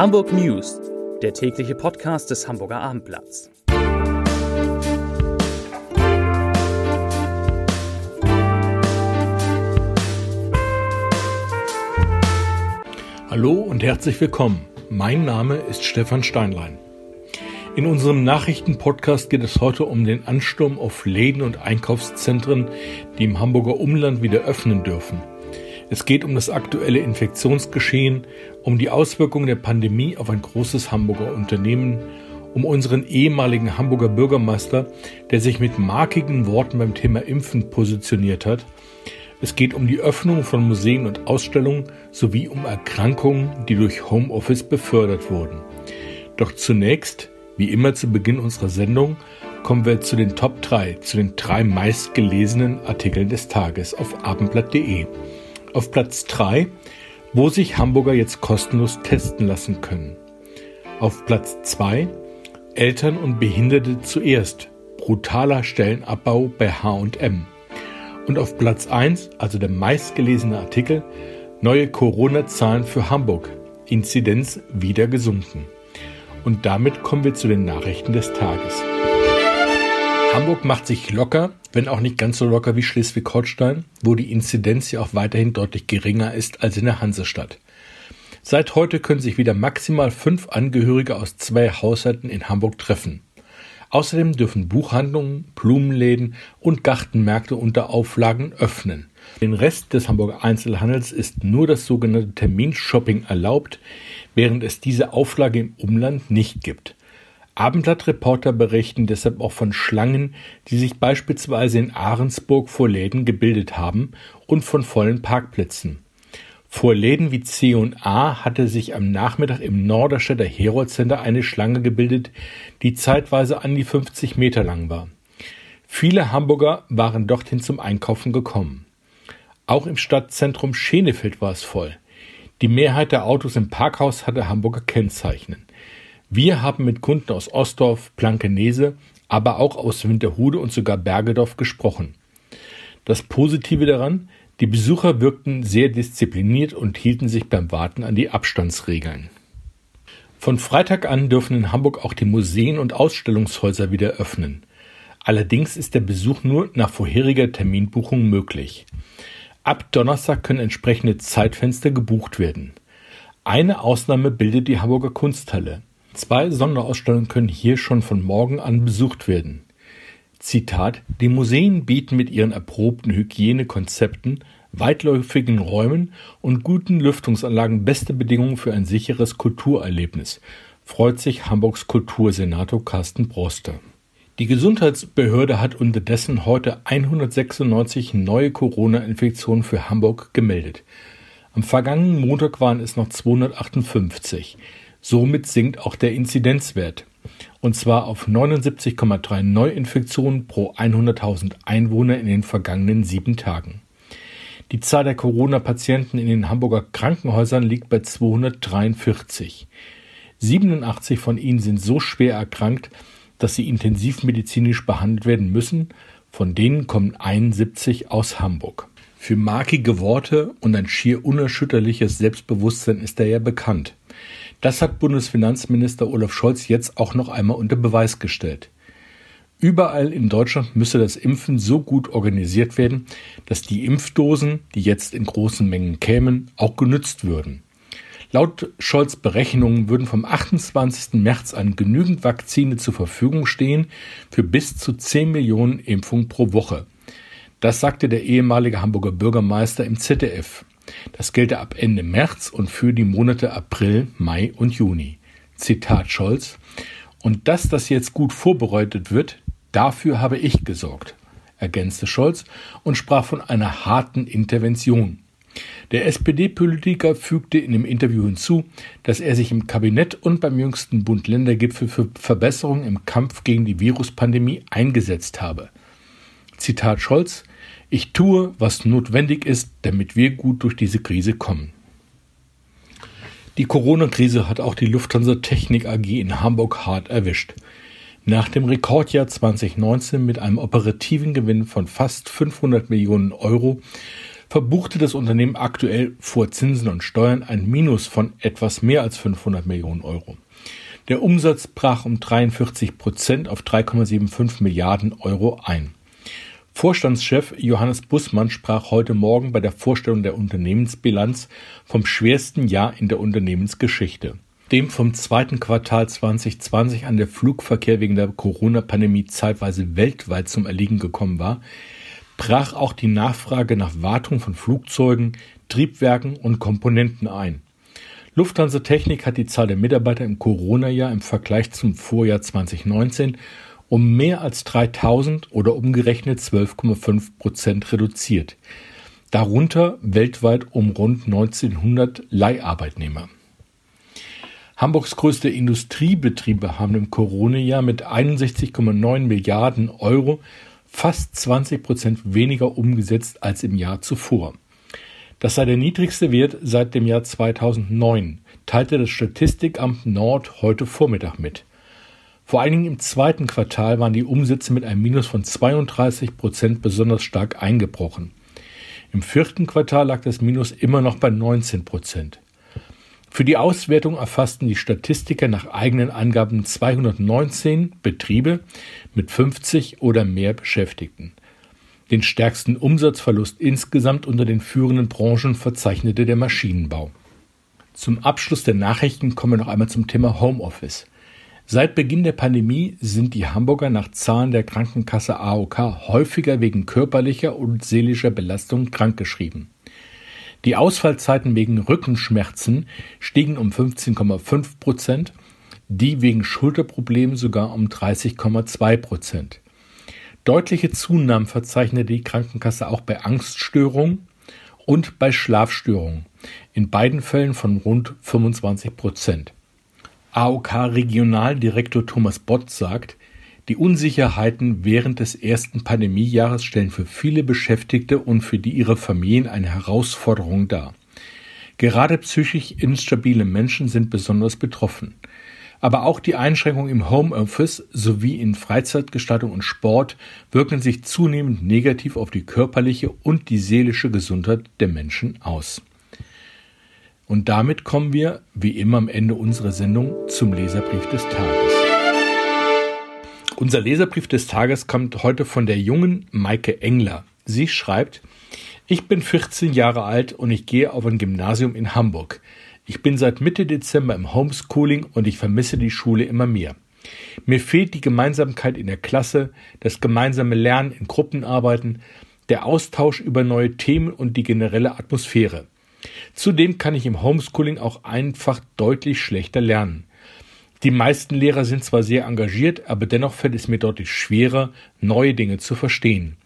Hamburg News, der tägliche Podcast des Hamburger Abendblatts. Hallo und herzlich willkommen. Mein Name ist Stefan Steinlein. In unserem Nachrichtenpodcast geht es heute um den Ansturm auf Läden und Einkaufszentren, die im Hamburger Umland wieder öffnen dürfen. Es geht um das aktuelle Infektionsgeschehen, um die Auswirkungen der Pandemie auf ein großes Hamburger Unternehmen, um unseren ehemaligen Hamburger Bürgermeister, der sich mit markigen Worten beim Thema Impfen positioniert hat. Es geht um die Öffnung von Museen und Ausstellungen sowie um Erkrankungen, die durch Homeoffice befördert wurden. Doch zunächst wie immer zu Beginn unserer Sendung kommen wir zu den Top 3, zu den drei meistgelesenen Artikeln des Tages auf abendblatt.de. Auf Platz 3, wo sich Hamburger jetzt kostenlos testen lassen können. Auf Platz 2, Eltern und Behinderte zuerst, brutaler Stellenabbau bei H&M. Und auf Platz 1, also der meistgelesene Artikel, neue Corona-Zahlen für Hamburg, Inzidenz wieder gesunken. Und damit kommen wir zu den Nachrichten des Tages. Hamburg macht sich locker, wenn auch nicht ganz so locker wie Schleswig-Holstein, wo die Inzidenz ja auch weiterhin deutlich geringer ist als in der Hansestadt. Seit heute können sich wieder maximal fünf Angehörige aus zwei Haushalten in Hamburg treffen. Außerdem dürfen Buchhandlungen, Blumenläden und Gartenmärkte unter Auflagen öffnen. Den Rest des Hamburger Einzelhandels ist nur das sogenannte Terminshopping erlaubt, während es diese Auflage im Umland nicht gibt. Abendblattreporter berichten deshalb auch von Schlangen, die sich beispielsweise in Ahrensburg vor Läden gebildet haben und von vollen Parkplätzen. Vor Läden wie C und A hatte sich am Nachmittag im Norderstädter Herold Center eine Schlange gebildet, die zeitweise an die 50 Meter lang war. Viele Hamburger waren dorthin zum Einkaufen gekommen. Auch im Stadtzentrum Schenefeld war es voll. Die Mehrheit der Autos im Parkhaus hatte Hamburger Kennzeichen. Wir haben mit Kunden aus Ostdorf, Blankenese, aber auch aus Winterhude und sogar Bergedorf gesprochen. Das Positive daran, die Besucher wirkten sehr diszipliniert und hielten sich beim Warten an die Abstandsregeln. Von Freitag an dürfen in Hamburg auch die Museen und Ausstellungshäuser wieder öffnen. Allerdings ist der Besuch nur nach vorheriger Terminbuchung möglich. Ab Donnerstag können entsprechende Zeitfenster gebucht werden. Eine Ausnahme bildet die Hamburger Kunsthalle. Zwei Sonderausstellungen können hier schon von morgen an besucht werden. Zitat: Die Museen bieten mit ihren erprobten Hygienekonzepten, weitläufigen Räumen und guten Lüftungsanlagen beste Bedingungen für ein sicheres Kulturerlebnis, freut sich Hamburgs Kultursenator Carsten Broster. Die Gesundheitsbehörde hat unterdessen heute 196 neue Corona-Infektionen für Hamburg gemeldet. Am vergangenen Montag waren es noch 258. Somit sinkt auch der Inzidenzwert. Und zwar auf 79,3 Neuinfektionen pro 100.000 Einwohner in den vergangenen sieben Tagen. Die Zahl der Corona-Patienten in den Hamburger Krankenhäusern liegt bei 243. 87 von ihnen sind so schwer erkrankt, dass sie intensivmedizinisch behandelt werden müssen. Von denen kommen 71 aus Hamburg. Für markige Worte und ein schier unerschütterliches Selbstbewusstsein ist er ja bekannt. Das hat Bundesfinanzminister Olaf Scholz jetzt auch noch einmal unter Beweis gestellt. Überall in Deutschland müsse das Impfen so gut organisiert werden, dass die Impfdosen, die jetzt in großen Mengen kämen, auch genützt würden. Laut Scholz Berechnungen würden vom 28. März an genügend Vakzine zur Verfügung stehen für bis zu 10 Millionen Impfungen pro Woche. Das sagte der ehemalige Hamburger Bürgermeister im ZDF. Das gelte ab Ende März und für die Monate April, Mai und Juni. Zitat Scholz. Und dass das jetzt gut vorbereitet wird, dafür habe ich gesorgt, ergänzte Scholz und sprach von einer harten Intervention. Der SPD-Politiker fügte in dem Interview hinzu, dass er sich im Kabinett und beim jüngsten Bund-Länder-Gipfel für Verbesserungen im Kampf gegen die Viruspandemie eingesetzt habe. Zitat Scholz Ich tue, was notwendig ist, damit wir gut durch diese Krise kommen. Die Corona-Krise hat auch die Lufthansa Technik AG in Hamburg hart erwischt. Nach dem Rekordjahr 2019 mit einem operativen Gewinn von fast 500 Millionen Euro verbuchte das Unternehmen aktuell vor Zinsen und Steuern ein Minus von etwas mehr als 500 Millionen Euro. Der Umsatz brach um 43 Prozent auf 3,75 Milliarden Euro ein. Vorstandschef Johannes Bussmann sprach heute Morgen bei der Vorstellung der Unternehmensbilanz vom schwersten Jahr in der Unternehmensgeschichte. Dem vom zweiten Quartal 2020 an der Flugverkehr wegen der Corona-Pandemie zeitweise weltweit zum Erliegen gekommen war, brach auch die Nachfrage nach Wartung von Flugzeugen, Triebwerken und Komponenten ein. Lufthansa Technik hat die Zahl der Mitarbeiter im Corona-Jahr im Vergleich zum Vorjahr 2019 um mehr als 3000 oder umgerechnet 12,5 Prozent reduziert. Darunter weltweit um rund 1900 Leiharbeitnehmer. Hamburgs größte Industriebetriebe haben im Corona-Jahr mit 61,9 Milliarden Euro fast 20 Prozent weniger umgesetzt als im Jahr zuvor. Das sei der niedrigste Wert seit dem Jahr 2009, teilte das Statistikamt Nord heute Vormittag mit. Vor allen Dingen im zweiten Quartal waren die Umsätze mit einem Minus von 32 Prozent besonders stark eingebrochen. Im vierten Quartal lag das Minus immer noch bei 19 Prozent. Für die Auswertung erfassten die Statistiker nach eigenen Angaben 219 Betriebe mit 50 oder mehr Beschäftigten. Den stärksten Umsatzverlust insgesamt unter den führenden Branchen verzeichnete der Maschinenbau. Zum Abschluss der Nachrichten kommen wir noch einmal zum Thema Homeoffice. Seit Beginn der Pandemie sind die Hamburger nach Zahlen der Krankenkasse AOK häufiger wegen körperlicher und seelischer Belastung krankgeschrieben. Die Ausfallzeiten wegen Rückenschmerzen stiegen um 15,5 Prozent, die wegen Schulterproblemen sogar um 30,2 Prozent. Deutliche Zunahmen verzeichnete die Krankenkasse auch bei Angststörungen und bei Schlafstörungen, in beiden Fällen von rund 25 Prozent. AOK-Regionaldirektor Thomas Bott sagt, die Unsicherheiten während des ersten Pandemiejahres stellen für viele Beschäftigte und für die ihre Familien eine Herausforderung dar. Gerade psychisch instabile Menschen sind besonders betroffen. Aber auch die Einschränkungen im Homeoffice sowie in Freizeitgestaltung und Sport wirken sich zunehmend negativ auf die körperliche und die seelische Gesundheit der Menschen aus. Und damit kommen wir, wie immer am Ende unserer Sendung, zum Leserbrief des Tages. Unser Leserbrief des Tages kommt heute von der jungen Maike Engler. Sie schreibt, ich bin 14 Jahre alt und ich gehe auf ein Gymnasium in Hamburg. Ich bin seit Mitte Dezember im Homeschooling und ich vermisse die Schule immer mehr. Mir fehlt die Gemeinsamkeit in der Klasse, das gemeinsame Lernen in Gruppenarbeiten, der Austausch über neue Themen und die generelle Atmosphäre. Zudem kann ich im Homeschooling auch einfach deutlich schlechter lernen. Die meisten Lehrer sind zwar sehr engagiert, aber dennoch fällt es mir deutlich schwerer, neue Dinge zu verstehen.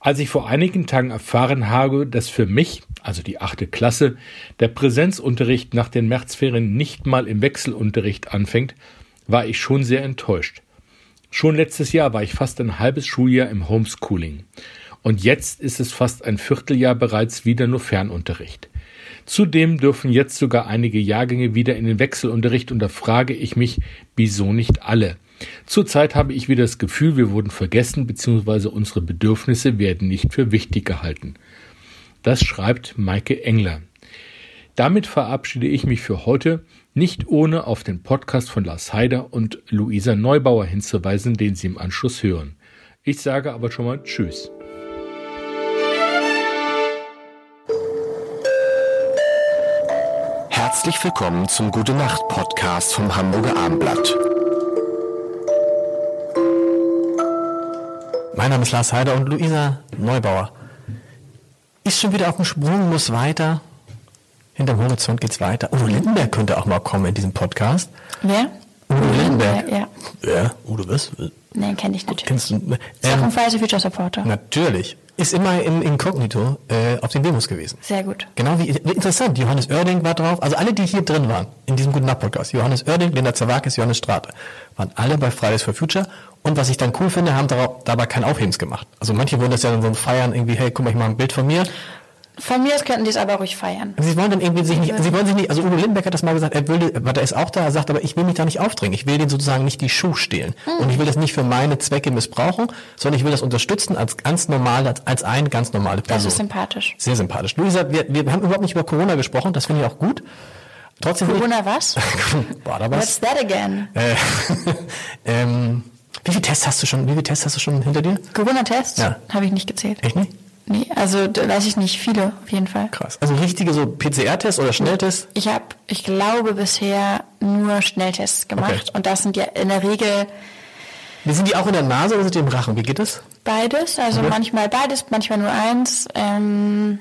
Als ich vor einigen Tagen erfahren habe, dass für mich, also die achte Klasse, der Präsenzunterricht nach den Märzferien nicht mal im Wechselunterricht anfängt, war ich schon sehr enttäuscht. Schon letztes Jahr war ich fast ein halbes Schuljahr im Homeschooling. Und jetzt ist es fast ein Vierteljahr bereits wieder nur Fernunterricht. Zudem dürfen jetzt sogar einige Jahrgänge wieder in den Wechselunterricht und da frage ich mich, wieso nicht alle? Zurzeit habe ich wieder das Gefühl, wir wurden vergessen bzw. unsere Bedürfnisse werden nicht für wichtig gehalten. Das schreibt Maike Engler. Damit verabschiede ich mich für heute, nicht ohne auf den Podcast von Lars Heider und Luisa Neubauer hinzuweisen, den Sie im Anschluss hören. Ich sage aber schon mal Tschüss. Herzlich willkommen zum Gute Nacht Podcast vom Hamburger Abendblatt. Mein Name ist Lars Heider und Luisa Neubauer. Ist schon wieder auf dem Sprung, muss weiter. Hinterm Horizont geht's weiter. Udo Lindenberg könnte auch mal kommen in diesem Podcast. Wer? Udo Lindenberg. Ja. Ja, Udo was? Nein, kenne ich natürlich. Kennst du? Ähm, ein Fridays for Future Supporter. natürlich. Ist immer im Inkognito äh, auf den Demos gewesen. Sehr gut. Genau wie interessant. Johannes Oerding war drauf. Also alle, die hier drin waren, in diesem guten Nacht-Podcast. Johannes Oerding, Linda Zawakis, Johannes Strate. Waren alle bei Fridays for Future. Und was ich dann cool finde, haben darauf, dabei kein Aufhebens gemacht. Also manche wollen das ja dann so feiern, irgendwie, hey, guck mal, ich mache ein Bild von mir. Von mir aus könnten die es aber ruhig feiern. Sie wollen dann irgendwie sich nicht, Sie wollen sich nicht, also Udo Lindenberg hat das mal gesagt, er will, weil er ist auch da, er sagt, aber ich will mich da nicht aufdrängen. Ich will den sozusagen nicht die Schuh stehlen. Hm. Und ich will das nicht für meine Zwecke missbrauchen, sondern ich will das unterstützen als ganz normal, als, als eine ganz normale Das Person. ist sympathisch. Sehr sympathisch. Luisa, wir, wir haben überhaupt nicht über Corona gesprochen, das finde ich auch gut. Trotzdem Corona was? war da What's was? that again? Äh, ähm, wie viele Tests hast du schon, wie viele Tests hast du schon hinter dir? Corona-Tests? Ja. Habe ich nicht gezählt. Echt nicht? Nee, also da weiß ich nicht, viele auf jeden Fall. Krass. Also richtige so PCR-Tests oder Schnelltests? Ich habe, ich glaube, bisher nur Schnelltests gemacht. Okay. Und das sind ja in der Regel Wie sind die auch in der Nase oder sind die im Rachen? Wie geht das? beides. Also Okay. manchmal beides, manchmal nur eins. Ähm,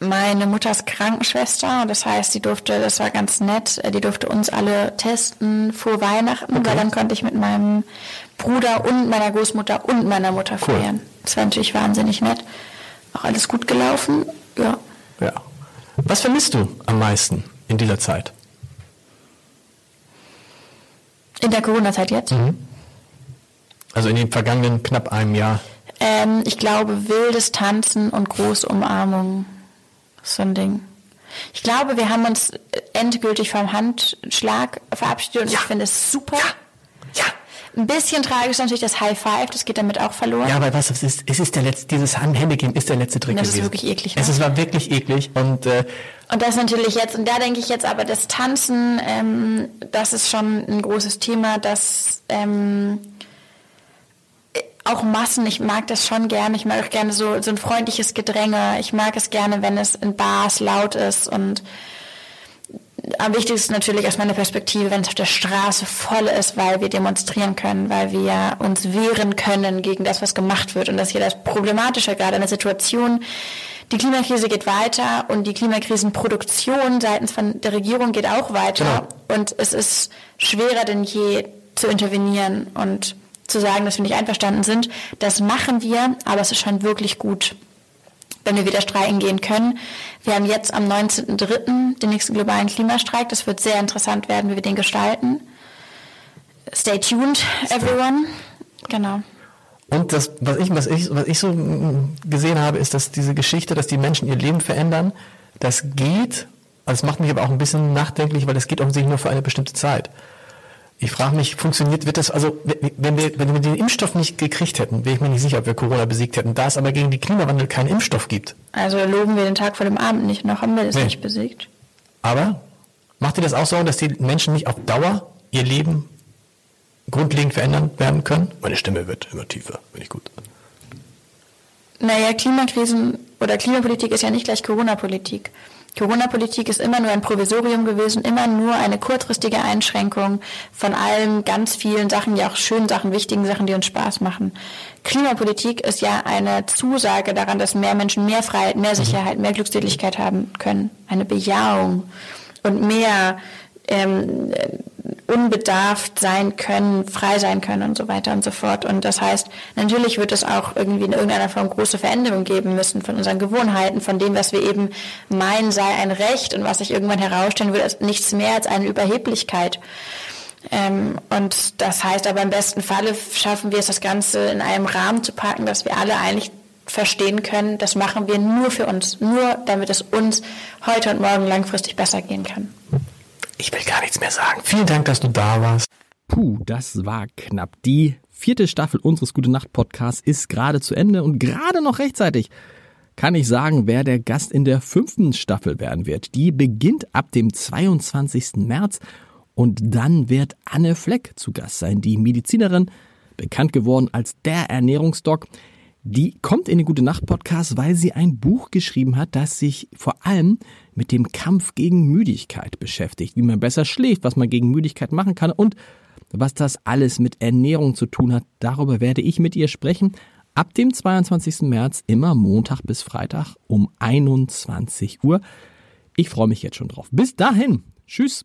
meine Mutter ist Krankenschwester, das heißt, sie durfte, das war ganz nett, äh, die durfte uns alle testen vor Weihnachten, weil dann konnte ich mit meinem Bruder und meiner Großmutter und meiner Mutter Cool. feiern. Das war natürlich wahnsinnig nett. Auch alles gut gelaufen. Ja. Ja. Was vermisst du am meisten in dieser Zeit? In der Corona-Zeit jetzt. Also in den vergangenen knapp einem Jahr. Ähm, ich glaube, wildes Tanzen und ist So ein Ding. Ich glaube, wir haben uns endgültig vom Handschlag verabschiedet und ich finde es super. Ja. Ein bisschen tragisch ist natürlich das High Five, das geht damit auch verloren. Ja, aber was es ist, es ist der letzte, dieses Hand- Händegeben ist der letzte Trick Das ist gewesen. wirklich eklig, ne? Es ist, war wirklich eklig und äh, Und das natürlich jetzt, und da denke ich jetzt aber, das Tanzen, ähm, das ist schon ein großes Thema, das ähm, auch Massen, ich mag das schon gerne, ich mag auch gerne so, so ein freundliches Gedränge, ich mag es gerne, wenn es in Bars laut ist und am wichtigsten natürlich aus meiner Perspektive, wenn es auf der Straße voll ist, weil wir demonstrieren können, weil wir uns wehren können gegen das, was gemacht wird. Und das ja das Problematische gerade in der Situation. Die Klimakrise geht weiter und die Klimakrisenproduktion seitens von der Regierung geht auch weiter. Und es ist schwerer denn je zu intervenieren und zu sagen, dass wir nicht einverstanden sind. Das machen wir, aber es ist schon wirklich gut wenn wir wieder streiken gehen können. Wir haben jetzt am 19.03. den nächsten globalen Klimastreik. Das wird sehr interessant werden, wie wir den gestalten. Stay tuned, everyone. Genau. Und das, was ich, was ich, was ich so gesehen habe, ist, dass diese Geschichte, dass die Menschen ihr Leben verändern, das geht, also es macht mich aber auch ein bisschen nachdenklich, weil das geht offensichtlich nur für eine bestimmte Zeit. Ich frage mich, funktioniert, wird das, also wenn wir, wenn wir den Impfstoff nicht gekriegt hätten, wäre ich mir nicht sicher, ob wir Corona besiegt hätten. Da es aber gegen den Klimawandel keinen Impfstoff gibt. Also loben wir den Tag vor dem Abend nicht, noch haben wir das Nee. nicht besiegt. Aber macht dir das auch Sorgen, dass die Menschen nicht auf Dauer ihr Leben grundlegend verändern werden können? Meine Stimme wird immer tiefer, finde ich gut. Naja, Klimakrisen oder Klimapolitik ist ja nicht gleich Corona-Politik. Corona-Politik ist immer nur ein Provisorium gewesen, immer nur eine kurzfristige Einschränkung von allen ganz vielen Sachen, ja auch schönen Sachen, wichtigen Sachen, die uns Spaß machen. Klimapolitik ist ja eine Zusage daran, dass mehr Menschen mehr Freiheit, mehr Sicherheit, mehr Glückseligkeit haben können. Eine Bejahung und mehr ähm, unbedarft sein können, frei sein können und so weiter und so fort. Und das heißt, natürlich wird es auch irgendwie in irgendeiner Form große Veränderungen geben müssen von unseren Gewohnheiten, von dem, was wir eben meinen, sei ein Recht und was sich irgendwann herausstellen wird, als nichts mehr als eine Überheblichkeit. Ähm, und das heißt aber im besten Falle schaffen wir es, das Ganze in einem Rahmen zu packen, dass wir alle eigentlich verstehen können, das machen wir nur für uns, nur damit es uns heute und morgen langfristig besser gehen kann. Ich will gar nichts mehr sagen. Vielen Dank, dass du da warst. Puh, das war knapp. Die vierte Staffel unseres Gute Nacht Podcasts ist gerade zu Ende und gerade noch rechtzeitig kann ich sagen, wer der Gast in der fünften Staffel werden wird. Die beginnt ab dem 22. März und dann wird Anne Fleck zu Gast sein, die Medizinerin, bekannt geworden als der Ernährungsdoc. Die kommt in den Gute Nacht Podcast, weil sie ein Buch geschrieben hat, das sich vor allem mit dem Kampf gegen Müdigkeit beschäftigt, wie man besser schläft, was man gegen Müdigkeit machen kann und was das alles mit Ernährung zu tun hat. Darüber werde ich mit ihr sprechen. Ab dem 22. März immer Montag bis Freitag um 21 Uhr. Ich freue mich jetzt schon drauf. Bis dahin. Tschüss.